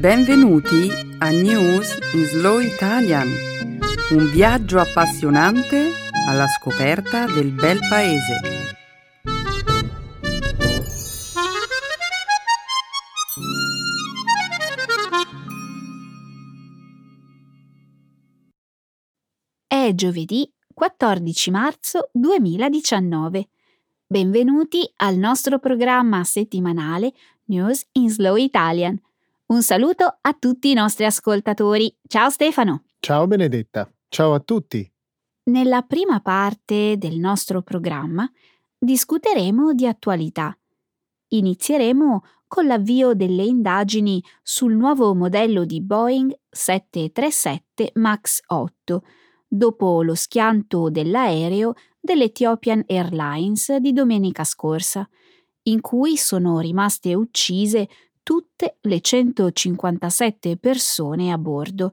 Benvenuti a News in Slow Italian, un viaggio appassionante alla scoperta del bel paese. È giovedì 14 marzo 2019. Benvenuti al nostro programma settimanale News in Slow Italian un saluto a tutti i nostri ascoltatori. Ciao Stefano. Ciao Benedetta. Ciao a tutti. Nella prima parte del nostro programma discuteremo di attualità. Inizieremo con l'avvio delle indagini sul nuovo modello di Boeing 737 MAX 8, dopo lo schianto dell'aereo dell'Ethiopian Airlines di domenica scorsa, in cui sono rimaste uccise tutte le 157 persone a bordo.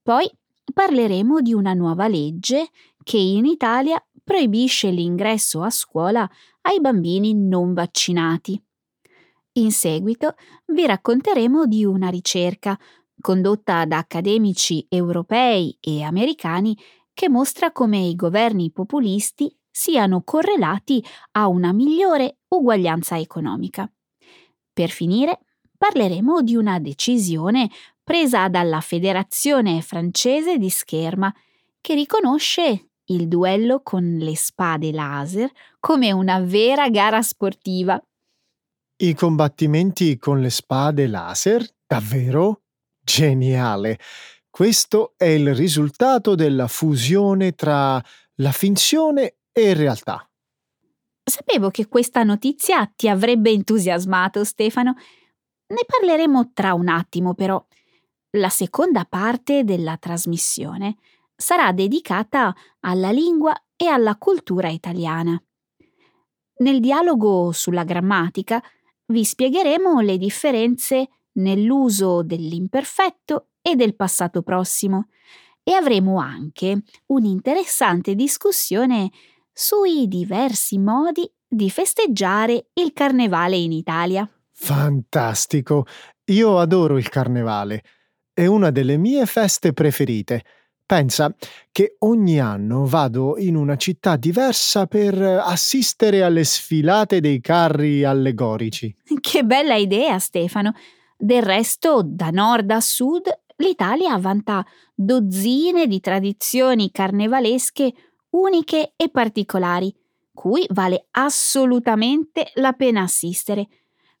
Poi parleremo di una nuova legge che in Italia proibisce l'ingresso a scuola ai bambini non vaccinati. In seguito vi racconteremo di una ricerca condotta da accademici europei e americani che mostra come i governi populisti siano correlati a una migliore uguaglianza economica. Per finire, parleremo di una decisione presa dalla Federazione francese di scherma che riconosce il duello con le spade laser come una vera gara sportiva. I combattimenti con le spade laser? Davvero? Geniale! Questo è il risultato della fusione tra la finzione e realtà. Sapevo che questa notizia ti avrebbe entusiasmato, Stefano. Ne parleremo tra un attimo, però. La seconda parte della trasmissione sarà dedicata alla lingua e alla cultura italiana. Nel dialogo sulla grammatica vi spiegheremo le differenze nell'uso dell'imperfetto e del passato prossimo e avremo anche un'interessante discussione sui diversi modi di festeggiare il carnevale in Italia. Fantastico! Io adoro il carnevale. È una delle mie feste preferite. Pensa che ogni anno vado in una città diversa per assistere alle sfilate dei carri allegorici. Che bella idea, Stefano. Del resto, da nord a sud, l'Italia vanta dozzine di tradizioni carnevalesche uniche e particolari, cui vale assolutamente la pena assistere.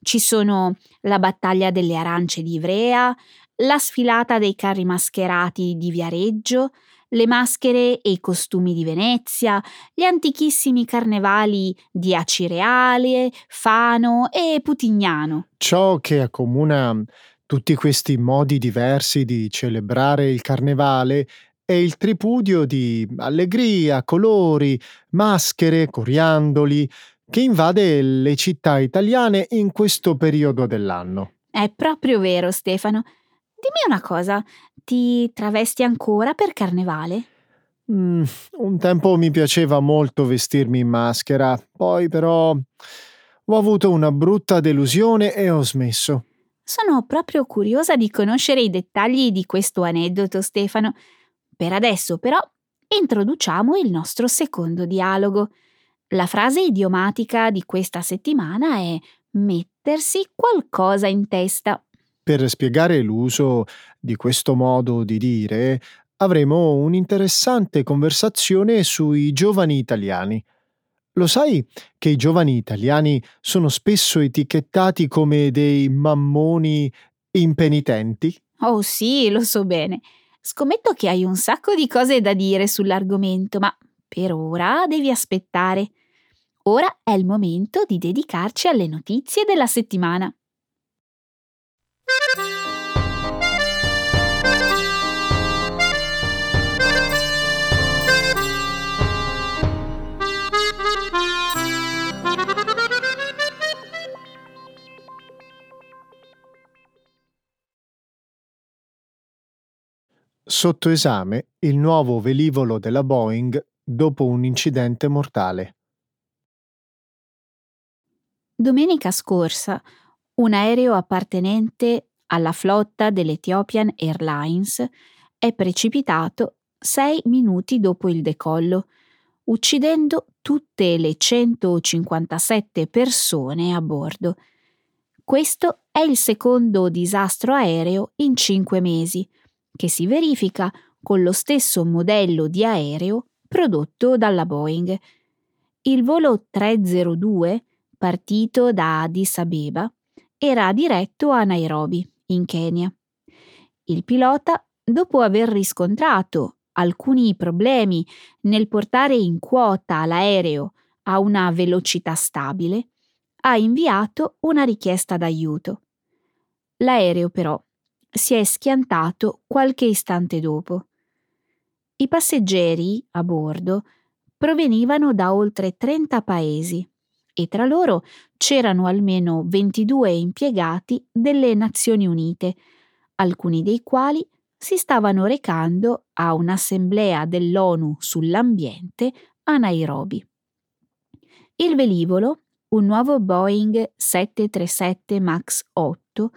Ci sono la battaglia delle arance di Ivrea, la sfilata dei carri mascherati di Viareggio, le maschere e i costumi di Venezia, gli antichissimi carnevali di Acireale, Fano e Putignano. Ciò che accomuna tutti questi modi diversi di celebrare il carnevale è il tripudio di allegria, colori, maschere, coriandoli, che invade le città italiane in questo periodo dell'anno. È proprio vero, Stefano. Dimmi una cosa, ti travesti ancora per carnevale? Mm, un tempo mi piaceva molto vestirmi in maschera, poi però ho avuto una brutta delusione e ho smesso. Sono proprio curiosa di conoscere i dettagli di questo aneddoto, Stefano. Per adesso però introduciamo il nostro secondo dialogo. La frase idiomatica di questa settimana è mettersi qualcosa in testa. Per spiegare l'uso di questo modo di dire, avremo un'interessante conversazione sui giovani italiani. Lo sai che i giovani italiani sono spesso etichettati come dei mammoni impenitenti? Oh sì, lo so bene. Scommetto che hai un sacco di cose da dire sull'argomento, ma per ora devi aspettare. Ora è il momento di dedicarci alle notizie della settimana. Sotto esame il nuovo velivolo della Boeing dopo un incidente mortale. Domenica scorsa un aereo appartenente alla flotta dell'Ethiopian Airlines è precipitato sei minuti dopo il decollo, uccidendo tutte le 157 persone a bordo. Questo è il secondo disastro aereo in cinque mesi, che si verifica con lo stesso modello di aereo prodotto dalla Boeing. Il volo 302, partito da Addis Abeba, era diretto a Nairobi, in Kenya. Il pilota, dopo aver riscontrato alcuni problemi nel portare in quota l'aereo a una velocità stabile, ha inviato una richiesta d'aiuto. L'aereo però si è schiantato qualche istante dopo. I passeggeri a bordo provenivano da oltre 30 paesi e tra loro c'erano almeno 22 impiegati delle Nazioni Unite, alcuni dei quali si stavano recando a un'assemblea dell'ONU sull'ambiente a Nairobi. Il velivolo, un nuovo Boeing 737 MAX 8,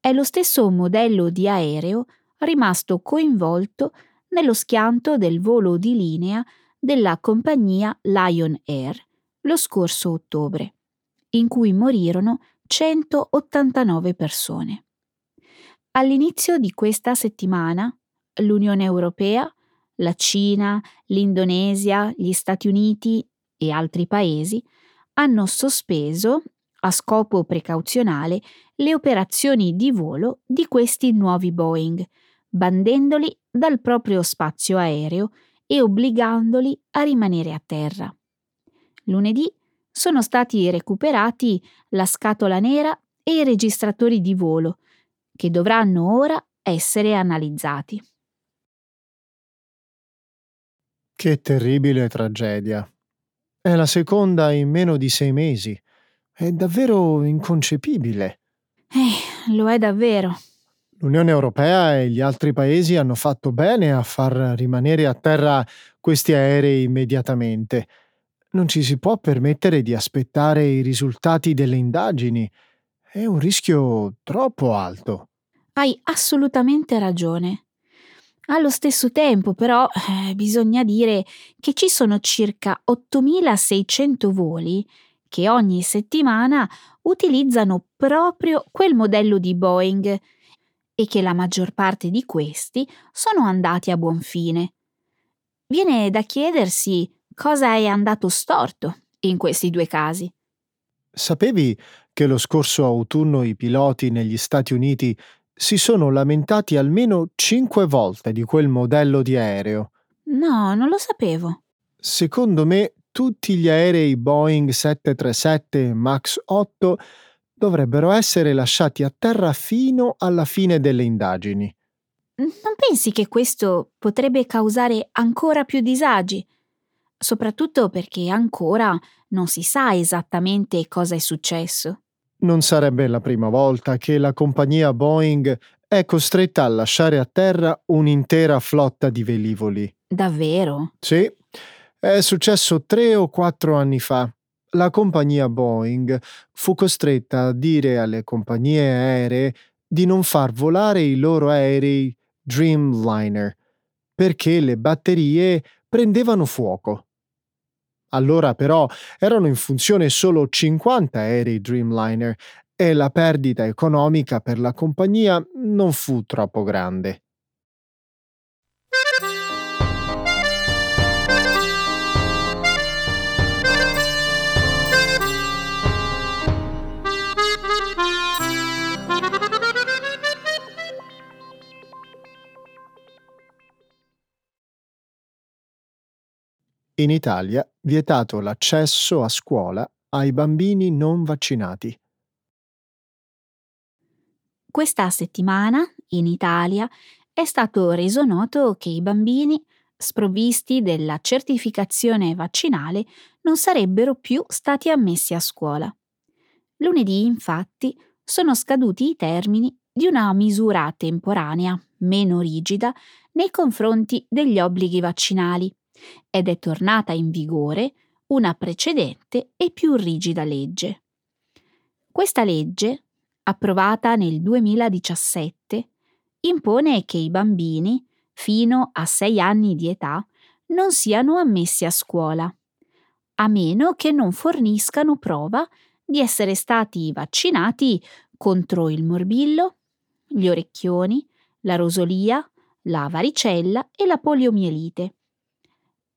è lo stesso modello di aereo rimasto coinvolto nello schianto del volo di linea della compagnia Lion Air lo scorso ottobre, in cui morirono 189 persone. All'inizio di questa settimana l'Unione Europea, la Cina, l'Indonesia, gli Stati Uniti e altri paesi hanno sospeso, a scopo precauzionale, le operazioni di volo di questi nuovi Boeing, bandendoli dal proprio spazio aereo e obbligandoli a rimanere a terra. Lunedì sono stati recuperati la scatola nera e i registratori di volo, che dovranno ora essere analizzati. Che terribile tragedia. È la seconda in meno di sei mesi. È davvero inconcepibile. Eh, lo è davvero. L'Unione Europea e gli altri paesi hanno fatto bene a far rimanere a terra questi aerei immediatamente. Non ci si può permettere di aspettare i risultati delle indagini. È un rischio troppo alto. Hai assolutamente ragione. Allo stesso tempo, però, eh, bisogna dire che ci sono circa 8.600 voli che ogni settimana utilizzano proprio quel modello di Boeing e che la maggior parte di questi sono andati a buon fine. Viene da chiedersi cosa è andato storto in questi due casi. Sapevi che lo scorso autunno i piloti negli Stati Uniti si sono lamentati almeno cinque volte di quel modello di aereo? No, non lo sapevo. Secondo me tutti gli aerei Boeing 737 MAX 8 dovrebbero essere lasciati a terra fino alla fine delle indagini. Non pensi che questo potrebbe causare ancora più disagi? Soprattutto perché ancora non si sa esattamente cosa è successo. Non sarebbe la prima volta che la compagnia Boeing è costretta a lasciare a terra un'intera flotta di velivoli. Davvero? Sì, è successo tre o quattro anni fa la compagnia Boeing fu costretta a dire alle compagnie aeree di non far volare i loro aerei Dreamliner perché le batterie prendevano fuoco. Allora però erano in funzione solo 50 aerei Dreamliner e la perdita economica per la compagnia non fu troppo grande. In Italia vietato l'accesso a scuola ai bambini non vaccinati. Questa settimana, in Italia, è stato reso noto che i bambini sprovvisti della certificazione vaccinale non sarebbero più stati ammessi a scuola. Lunedì, infatti, sono scaduti i termini di una misura temporanea, meno rigida, nei confronti degli obblighi vaccinali ed è tornata in vigore una precedente e più rigida legge. Questa legge approvata nel 2017, impone che i bambini, fino a 6 anni di età, non siano ammessi a scuola, a meno che non forniscano prova di essere stati vaccinati contro il morbillo, gli orecchioni, la rosolia, la varicella e la poliomielite.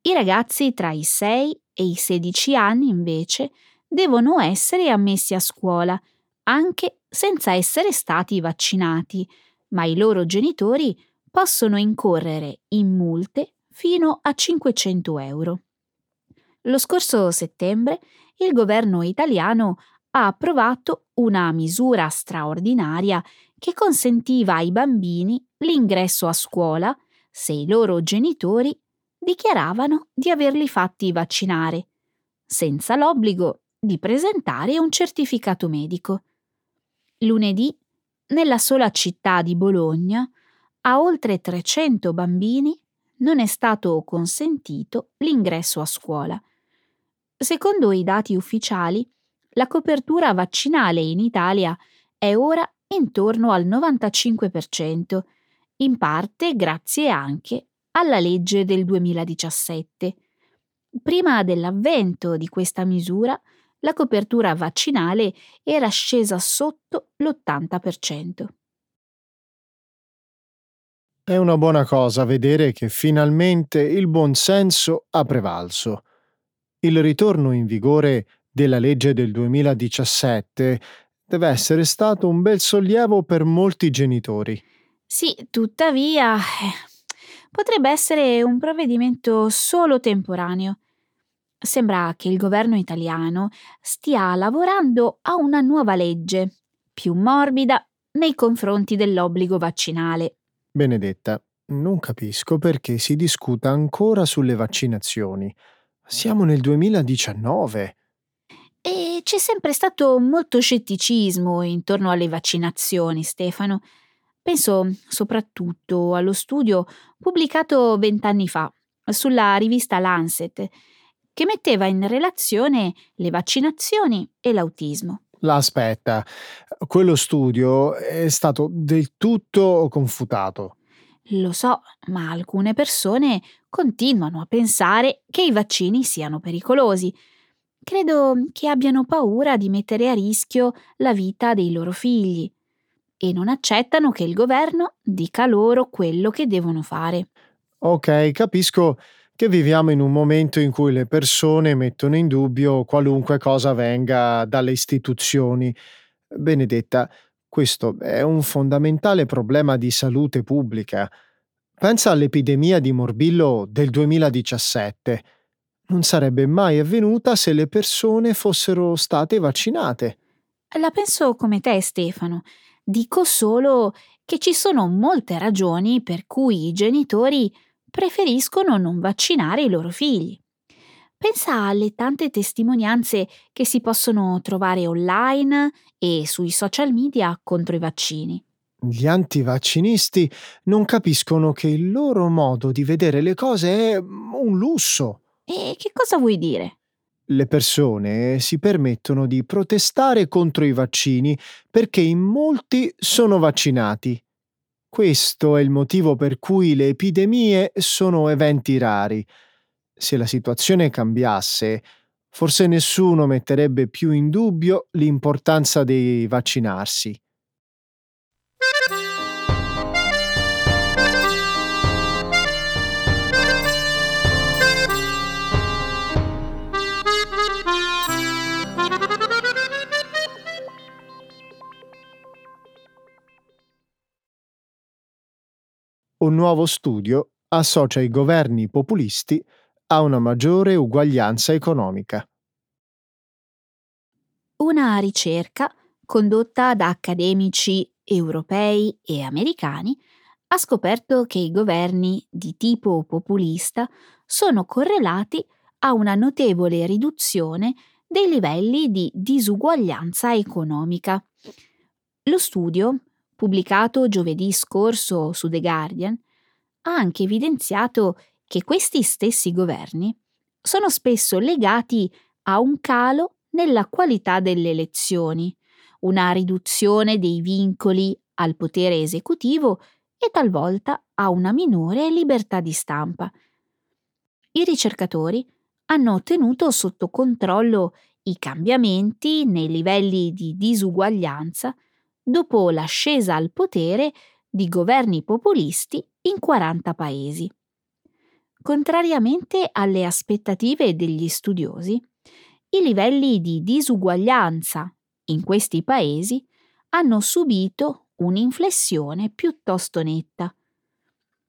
I ragazzi tra i 6 e i 16 anni, invece, devono essere ammessi a scuola, anche senza essere stati vaccinati, ma i loro genitori possono incorrere in multe fino a 500 euro. Lo scorso settembre il governo italiano ha approvato una misura straordinaria che consentiva ai bambini l'ingresso a scuola se i loro genitori dichiaravano di averli fatti vaccinare, senza l'obbligo di presentare un certificato medico. Lunedì, nella sola città di Bologna, a oltre 300 bambini non è stato consentito l'ingresso a scuola. Secondo i dati ufficiali, la copertura vaccinale in Italia è ora intorno al 95%, in parte grazie anche alla legge del 2017. Prima dell'avvento di questa misura, la copertura vaccinale era scesa sotto l'80%. È una buona cosa vedere che finalmente il buon senso ha prevalso. Il ritorno in vigore della legge del 2017 deve essere stato un bel sollievo per molti genitori. Sì, tuttavia eh, potrebbe essere un provvedimento solo temporaneo. Sembra che il governo italiano stia lavorando a una nuova legge, più morbida nei confronti dell'obbligo vaccinale. Benedetta, non capisco perché si discuta ancora sulle vaccinazioni. Siamo nel 2019. E c'è sempre stato molto scetticismo intorno alle vaccinazioni, Stefano. Penso soprattutto allo studio pubblicato vent'anni fa sulla rivista Lancet, che metteva in relazione le vaccinazioni e l'autismo. Aspetta, quello studio è stato del tutto confutato. Lo so, ma alcune persone continuano a pensare che i vaccini siano pericolosi Credo che abbiano paura di mettere a rischio la vita dei loro figli e non accettano che il governo dica loro quello che devono fare. Ok, capisco che viviamo in un momento in cui le persone mettono in dubbio qualunque cosa venga dalle istituzioni. Benedetta, questo è un fondamentale problema di salute pubblica. Pensa all'epidemia di morbillo del 2017 non sarebbe mai avvenuta se le persone fossero state vaccinate. La penso come te, Stefano. Dico solo che ci sono molte ragioni per cui i genitori preferiscono non vaccinare i loro figli. Pensa alle tante testimonianze che si possono trovare online e sui social media contro i vaccini. Gli antivaccinisti non capiscono che il loro modo di vedere le cose è un lusso. E che cosa vuoi dire? Le persone si permettono di protestare contro i vaccini perché in molti sono vaccinati. Questo è il motivo per cui le epidemie sono eventi rari. Se la situazione cambiasse, forse nessuno metterebbe più in dubbio l'importanza di vaccinarsi. Un nuovo studio associa i governi populisti a una maggiore uguaglianza economica. Una ricerca condotta da accademici europei e americani ha scoperto che i governi di tipo populista sono correlati a una notevole riduzione dei livelli di disuguaglianza economica. Lo studio pubblicato giovedì scorso su The Guardian, ha anche evidenziato che questi stessi governi sono spesso legati a un calo nella qualità delle elezioni, una riduzione dei vincoli al potere esecutivo e talvolta a una minore libertà di stampa. I ricercatori hanno tenuto sotto controllo i cambiamenti nei livelli di disuguaglianza dopo l'ascesa al potere di governi populisti in 40 paesi. Contrariamente alle aspettative degli studiosi, i livelli di disuguaglianza in questi paesi hanno subito un'inflessione piuttosto netta.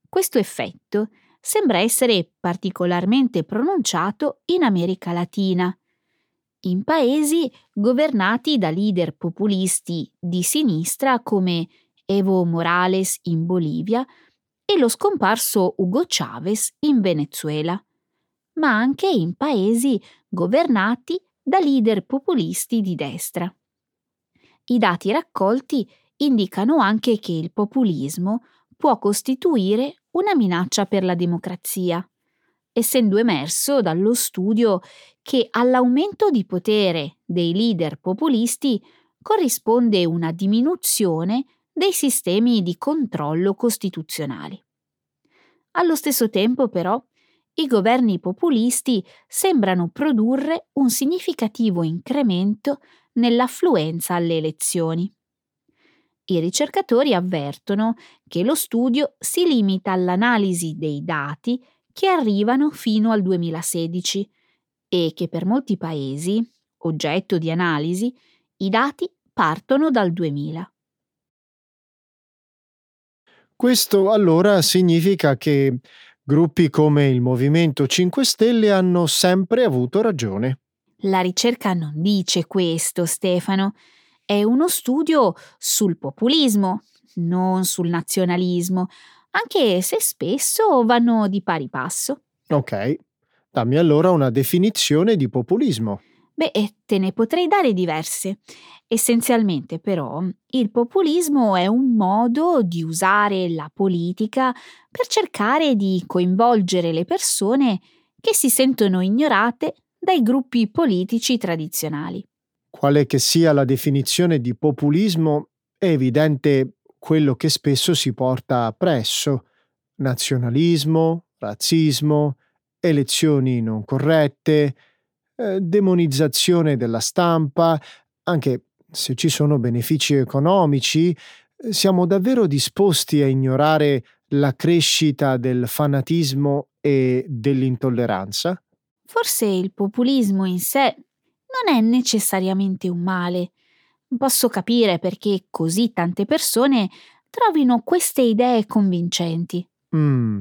Questo effetto sembra essere particolarmente pronunciato in America Latina, in paesi governati da leader populisti di sinistra come Evo Morales in Bolivia e lo scomparso Hugo Chavez in Venezuela, ma anche in paesi governati da leader populisti di destra. I dati raccolti indicano anche che il populismo può costituire una minaccia per la democrazia, essendo emerso dallo studio che all'aumento di potere dei leader populisti corrisponde una diminuzione dei sistemi di controllo costituzionali. Allo stesso tempo, però, i governi populisti sembrano produrre un significativo incremento nell'affluenza alle elezioni. I ricercatori avvertono che lo studio si limita all'analisi dei dati che arrivano fino al 2016 e che per molti paesi, oggetto di analisi, i dati partono dal 2000. Questo allora significa che gruppi come il Movimento 5 Stelle hanno sempre avuto ragione. La ricerca non dice questo, Stefano. È uno studio sul populismo, non sul nazionalismo, anche se spesso vanno di pari passo. Ok, dammi allora una definizione di populismo. Beh, te ne potrei dare diverse. Essenzialmente, però, il populismo è un modo di usare la politica per cercare di coinvolgere le persone che si sentono ignorate dai gruppi politici tradizionali. Quale che sia la definizione di populismo, è evidente quello che spesso si porta appresso: nazionalismo, razzismo, elezioni non corrette, eh, demonizzazione della stampa, anche se ci sono benefici economici, siamo davvero disposti a ignorare la crescita del fanatismo e dell'intolleranza? Forse il populismo in sé non è necessariamente un male. Posso capire perché così tante persone trovino queste idee convincenti. Mm.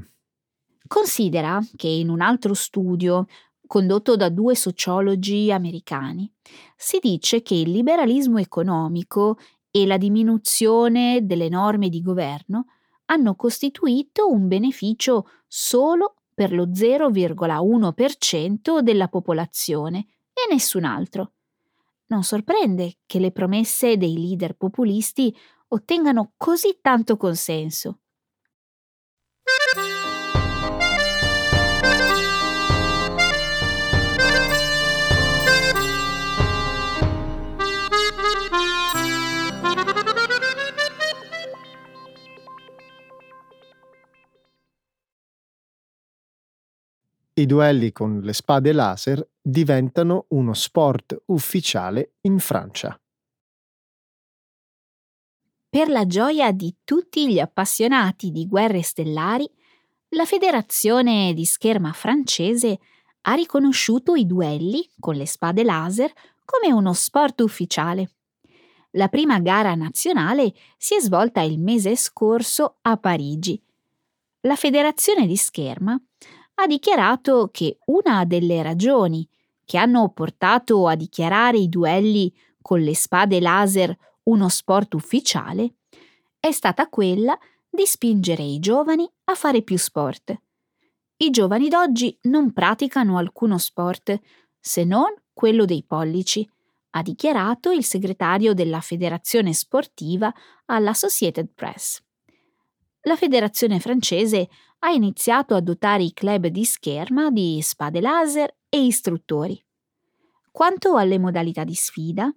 Considera che in un altro studio condotto da due sociologi americani, si dice che il liberalismo economico e la diminuzione delle norme di governo hanno costituito un beneficio solo per lo 0,1% della popolazione e nessun altro. Non sorprende che le promesse dei leader populisti ottengano così tanto consenso. I duelli con le spade laser diventano uno sport ufficiale in Francia. Per la gioia di tutti gli appassionati di guerre stellari, la Federazione di scherma francese ha riconosciuto i duelli con le spade laser come uno sport ufficiale. La prima gara nazionale si è svolta il mese scorso a Parigi. La Federazione di scherma ha dichiarato che una delle ragioni che hanno portato a dichiarare i duelli con le spade laser uno sport ufficiale è stata quella di spingere i giovani a fare più sport. I giovani d'oggi non praticano alcuno sport se non quello dei pollici, ha dichiarato il segretario della federazione sportiva alla Société Press. La federazione francese ha iniziato a dotare i club di scherma di spade laser e istruttori. Quanto alle modalità di sfida,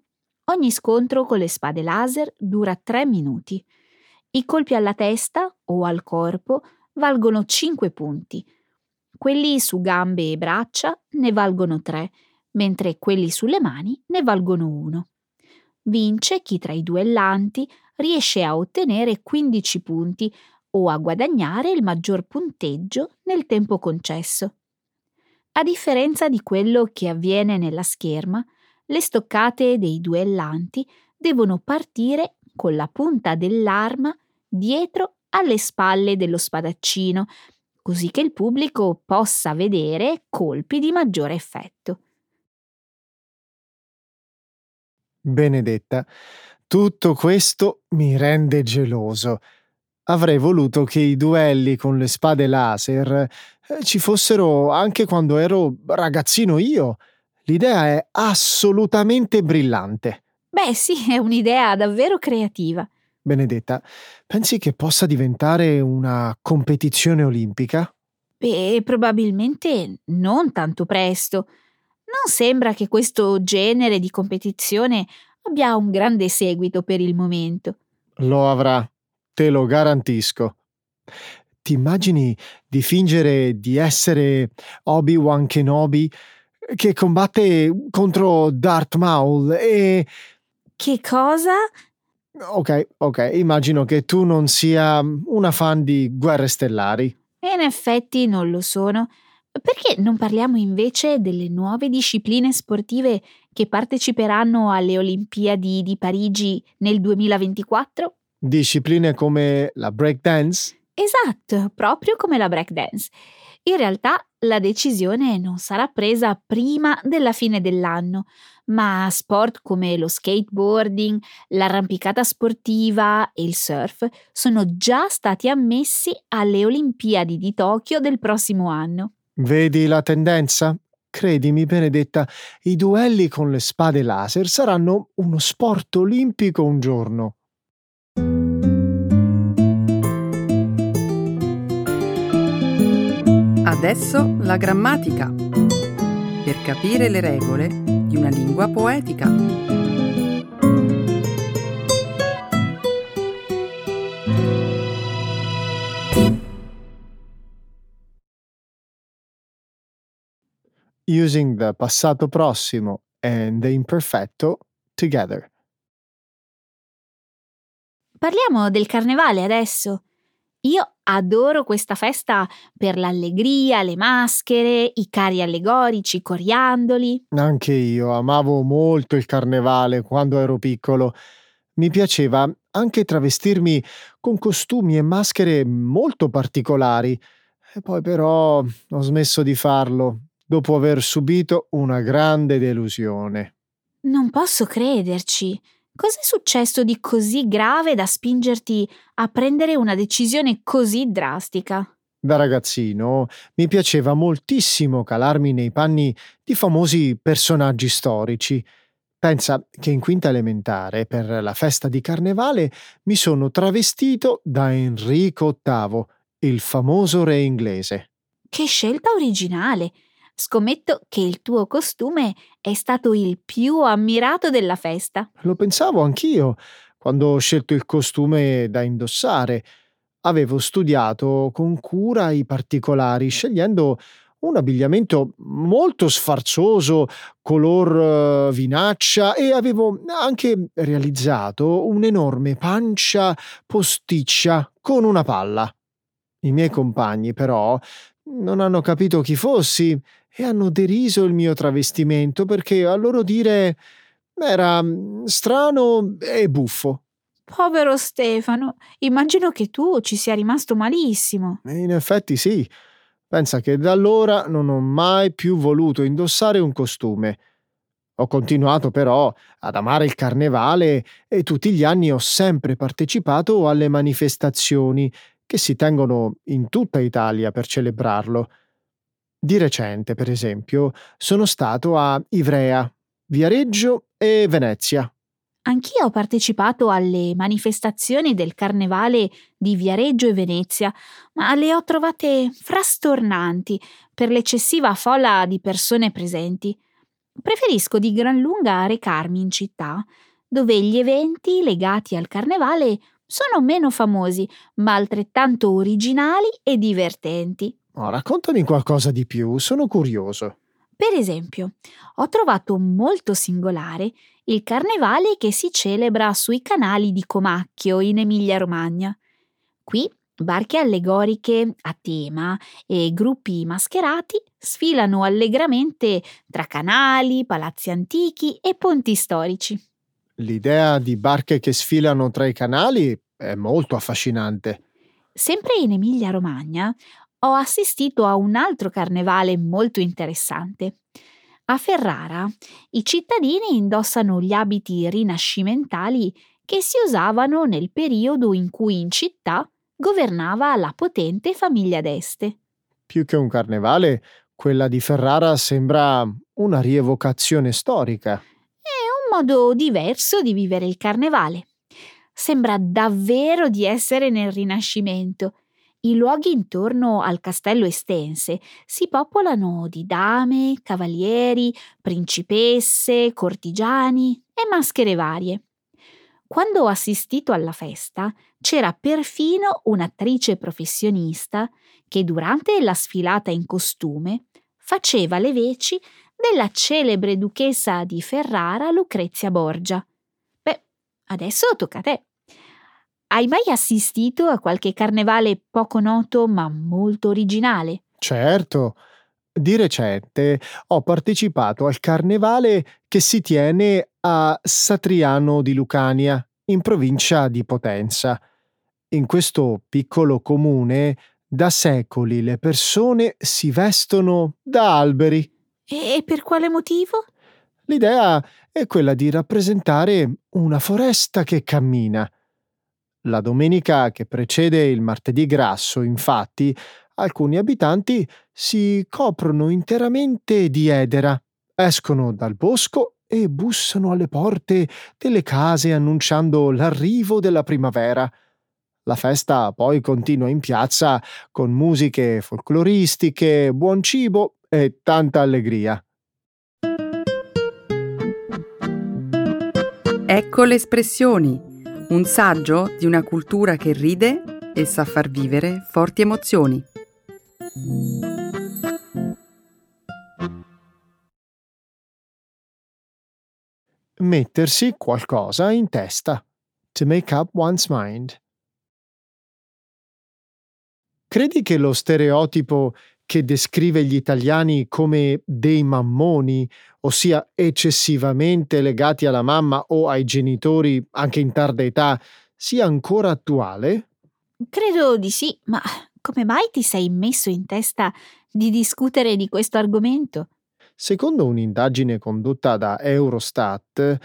Ogni scontro con le spade laser dura 3 minuti. I colpi alla testa o al corpo valgono 5 punti. Quelli su gambe e braccia ne valgono 3, mentre quelli sulle mani ne valgono 1. Vince chi tra i duellanti riesce a ottenere 15 punti o a guadagnare il maggior punteggio nel tempo concesso. A differenza di quello che avviene nella scherma, le stoccate dei duellanti devono partire con la punta dell'arma dietro alle spalle dello spadaccino, così che il pubblico possa vedere colpi di maggiore effetto. Benedetta, tutto questo mi rende geloso. Avrei voluto che i duelli con le spade laser eh, ci fossero anche quando ero ragazzino io. L'idea è assolutamente brillante. Beh, sì, è un'idea davvero creativa. Benedetta, pensi che possa diventare una competizione olimpica? Beh, probabilmente non tanto presto. Non sembra che questo genere di competizione abbia un grande seguito per il momento. Lo avrà, te lo garantisco. Ti immagini di fingere di essere Obi-Wan Kenobi che combatte contro Darth Maul e... Che cosa? Ok, ok, immagino che tu non sia una fan di guerre stellari. In effetti non lo sono. Perché non parliamo invece delle nuove discipline sportive che parteciperanno alle Olimpiadi di Parigi nel 2024? Discipline come la breakdance? Esatto, proprio come la breakdance. In realtà la decisione non sarà presa prima della fine dell'anno, ma sport come lo skateboarding, l'arrampicata sportiva e il surf sono già stati ammessi alle Olimpiadi di Tokyo del prossimo anno. Vedi la tendenza? Credimi, Benedetta, i duelli con le spade laser saranno uno sport olimpico un giorno. Adesso la grammatica. Per capire le regole di una lingua poetica. Using the passato prossimo and the imperfetto together. Parliamo del carnevale adesso. Io adoro questa festa per l'allegria, le maschere, i cari allegorici, i coriandoli. Anche io amavo molto il carnevale quando ero piccolo. Mi piaceva anche travestirmi con costumi e maschere molto particolari. E poi però ho smesso di farlo dopo aver subito una grande delusione. Non posso crederci. Cos'è successo di così grave da spingerti a prendere una decisione così drastica? Da ragazzino mi piaceva moltissimo calarmi nei panni di famosi personaggi storici. Pensa che in quinta elementare, per la festa di carnevale, mi sono travestito da Enrico VIII, il famoso re inglese. Che scelta originale! Scommetto che il tuo costume è stato il più ammirato della festa. Lo pensavo anch'io quando ho scelto il costume da indossare. Avevo studiato con cura i particolari, scegliendo un abbigliamento molto sfarzoso, color uh, vinaccia e avevo anche realizzato un'enorme pancia posticcia con una palla. I miei compagni, però, non hanno capito chi fossi e hanno deriso il mio travestimento perché a loro dire era mm, strano e buffo. Povero Stefano, immagino che tu ci sia rimasto malissimo. In effetti sì. Pensa che da allora non ho mai più voluto indossare un costume. Ho continuato però ad amare il carnevale e tutti gli anni ho sempre partecipato alle manifestazioni che si tengono in tutta Italia per celebrarlo. Di recente, per esempio, sono stato a Ivrea, Viareggio e Venezia. Anch'io ho partecipato alle manifestazioni del carnevale di Viareggio e Venezia, ma le ho trovate frastornanti per l'eccessiva folla di persone presenti. Preferisco di gran lunga recarmi in città, dove gli eventi legati al carnevale sono meno famosi, ma altrettanto originali e divertenti. Oh, raccontami qualcosa di più, sono curioso. Per esempio, ho trovato molto singolare il carnevale che si celebra sui canali di Comacchio in Emilia-Romagna. Qui barche allegoriche a tema e gruppi mascherati sfilano allegramente tra canali, palazzi antichi e ponti storici. L'idea di barche che sfilano tra i canali è molto affascinante. Sempre in Emilia-Romagna ho assistito a un altro carnevale molto interessante. A Ferrara i cittadini indossano gli abiti rinascimentali che si usavano nel periodo in cui in città governava la potente famiglia d'Este. Più che un carnevale, quella di Ferrara sembra una rievocazione storica. È un modo diverso di vivere il carnevale. Sembra davvero di essere nel Rinascimento. I luoghi intorno al castello estense si popolano di dame, cavalieri, principesse, cortigiani e maschere varie. Quando ho assistito alla festa c'era perfino un'attrice professionista che durante la sfilata in costume faceva le veci della celebre duchessa di Ferrara Lucrezia Borgia. Beh, adesso tocca a te. Hai mai assistito a qualche carnevale poco noto ma molto originale? Certo. Di recente ho partecipato al carnevale che si tiene a Satriano di Lucania, in provincia di Potenza. In questo piccolo comune da secoli le persone si vestono da alberi. E per quale motivo? L'idea è quella di rappresentare una foresta che cammina. La domenica che precede il martedì grasso, infatti, alcuni abitanti si coprono interamente di edera, escono dal bosco e bussano alle porte delle case annunciando l'arrivo della primavera. La festa poi continua in piazza con musiche folcloristiche, buon cibo e tanta allegria. Ecco le espressioni, un saggio di una cultura che ride e sa far vivere forti emozioni. Mettersi qualcosa in testa. To make up one's mind. Credi che lo stereotipo che descrive gli italiani come dei mammoni, ossia eccessivamente legati alla mamma o ai genitori anche in tarda età, sia ancora attuale? Credo di sì, ma come mai ti sei messo in testa di discutere di questo argomento? Secondo un'indagine condotta da Eurostat,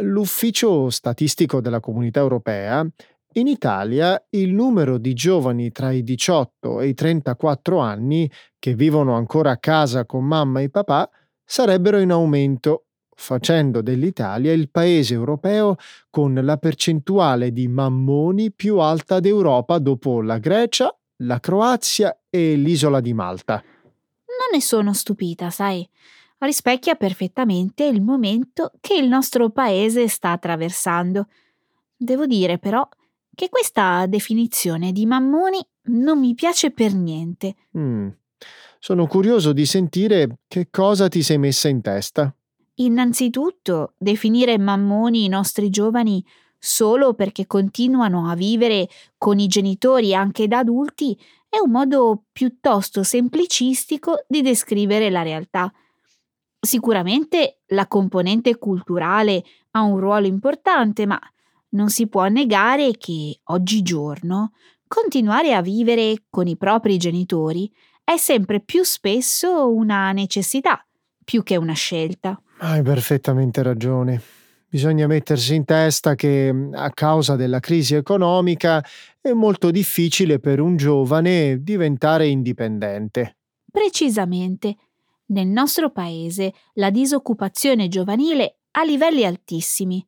l'Ufficio statistico della Comunità Europea, in Italia il numero di giovani tra i 18 e i 34 anni che vivono ancora a casa con mamma e papà sarebbero in aumento, facendo dell'Italia il paese europeo con la percentuale di mammoni più alta d'Europa dopo la Grecia, la Croazia e l'isola di Malta. Non ne sono stupita, sai. Rispecchia perfettamente il momento che il nostro paese sta attraversando. Devo dire però che questa definizione di mammoni non mi piace per niente. Mm. Sono curioso di sentire che cosa ti sei messa in testa. Innanzitutto, definire mammoni i nostri giovani solo perché continuano a vivere con i genitori anche da adulti è un modo piuttosto semplicistico di descrivere la realtà. Sicuramente la componente culturale ha un ruolo importante, ma non si può negare che oggigiorno continuare a vivere con i propri genitori è sempre più spesso una necessità più che una scelta. Hai perfettamente ragione. Bisogna mettersi in testa che a causa della crisi economica è molto difficile per un giovane diventare indipendente. Precisamente. Nel nostro paese la disoccupazione giovanile ha livelli altissimi.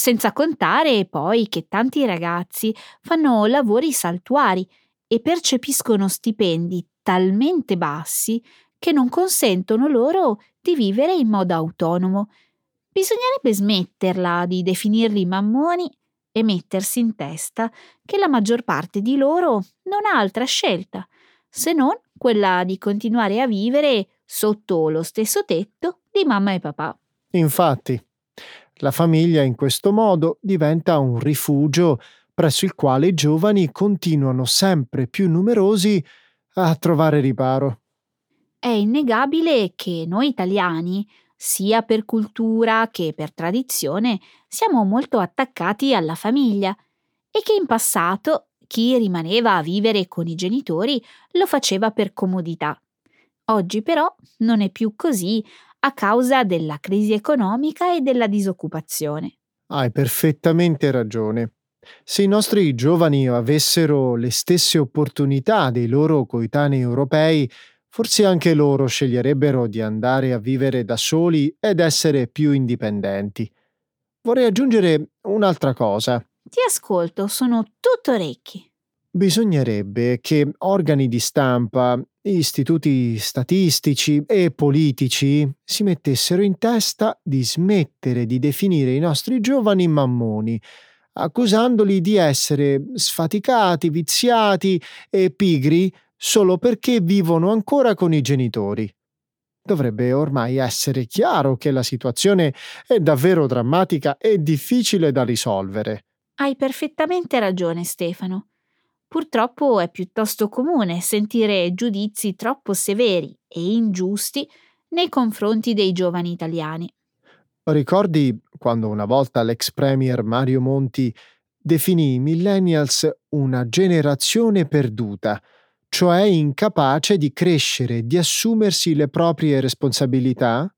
Senza contare poi che tanti ragazzi fanno lavori saltuari e percepiscono stipendi talmente bassi che non consentono loro di vivere in modo autonomo. Bisognerebbe smetterla di definirli mammoni e mettersi in testa che la maggior parte di loro non ha altra scelta se non quella di continuare a vivere sotto lo stesso tetto di mamma e papà. Infatti, la famiglia in questo modo diventa un rifugio presso il quale i giovani continuano sempre più numerosi a trovare riparo. È innegabile che noi italiani, sia per cultura che per tradizione, siamo molto attaccati alla famiglia e che in passato chi rimaneva a vivere con i genitori lo faceva per comodità. Oggi però non è più così a causa della crisi economica e della disoccupazione. Hai perfettamente ragione. Se i nostri giovani avessero le stesse opportunità dei loro coetanei europei, forse anche loro sceglierebbero di andare a vivere da soli ed essere più indipendenti. Vorrei aggiungere un'altra cosa. Ti ascolto, sono tutto orecchi. Bisognerebbe che organi di stampa, istituti statistici e politici si mettessero in testa di smettere di definire i nostri giovani mammoni, accusandoli di essere sfaticati, viziati e pigri solo perché vivono ancora con i genitori. Dovrebbe ormai essere chiaro che la situazione è davvero drammatica e difficile da risolvere. Hai perfettamente ragione, Stefano. Purtroppo è piuttosto comune sentire giudizi troppo severi e ingiusti nei confronti dei giovani italiani. Ricordi quando una volta l'ex premier Mario Monti definì i millennials una generazione perduta, cioè incapace di crescere e di assumersi le proprie responsabilità?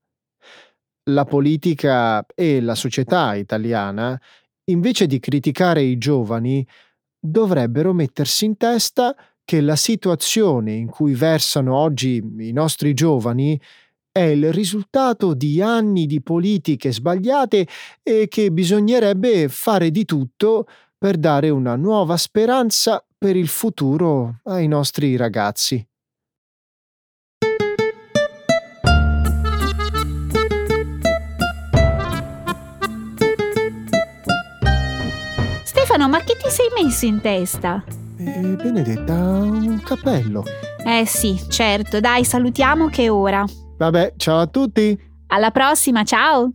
La politica e la società italiana, invece di criticare i giovani, dovrebbero mettersi in testa che la situazione in cui versano oggi i nostri giovani è il risultato di anni di politiche sbagliate e che bisognerebbe fare di tutto per dare una nuova speranza per il futuro ai nostri ragazzi. Stefano, ma che ti sei messo in testa? Eh, Benedetta, un cappello. Eh sì, certo, dai, salutiamo che è ora. Vabbè, ciao a tutti. Alla prossima, ciao!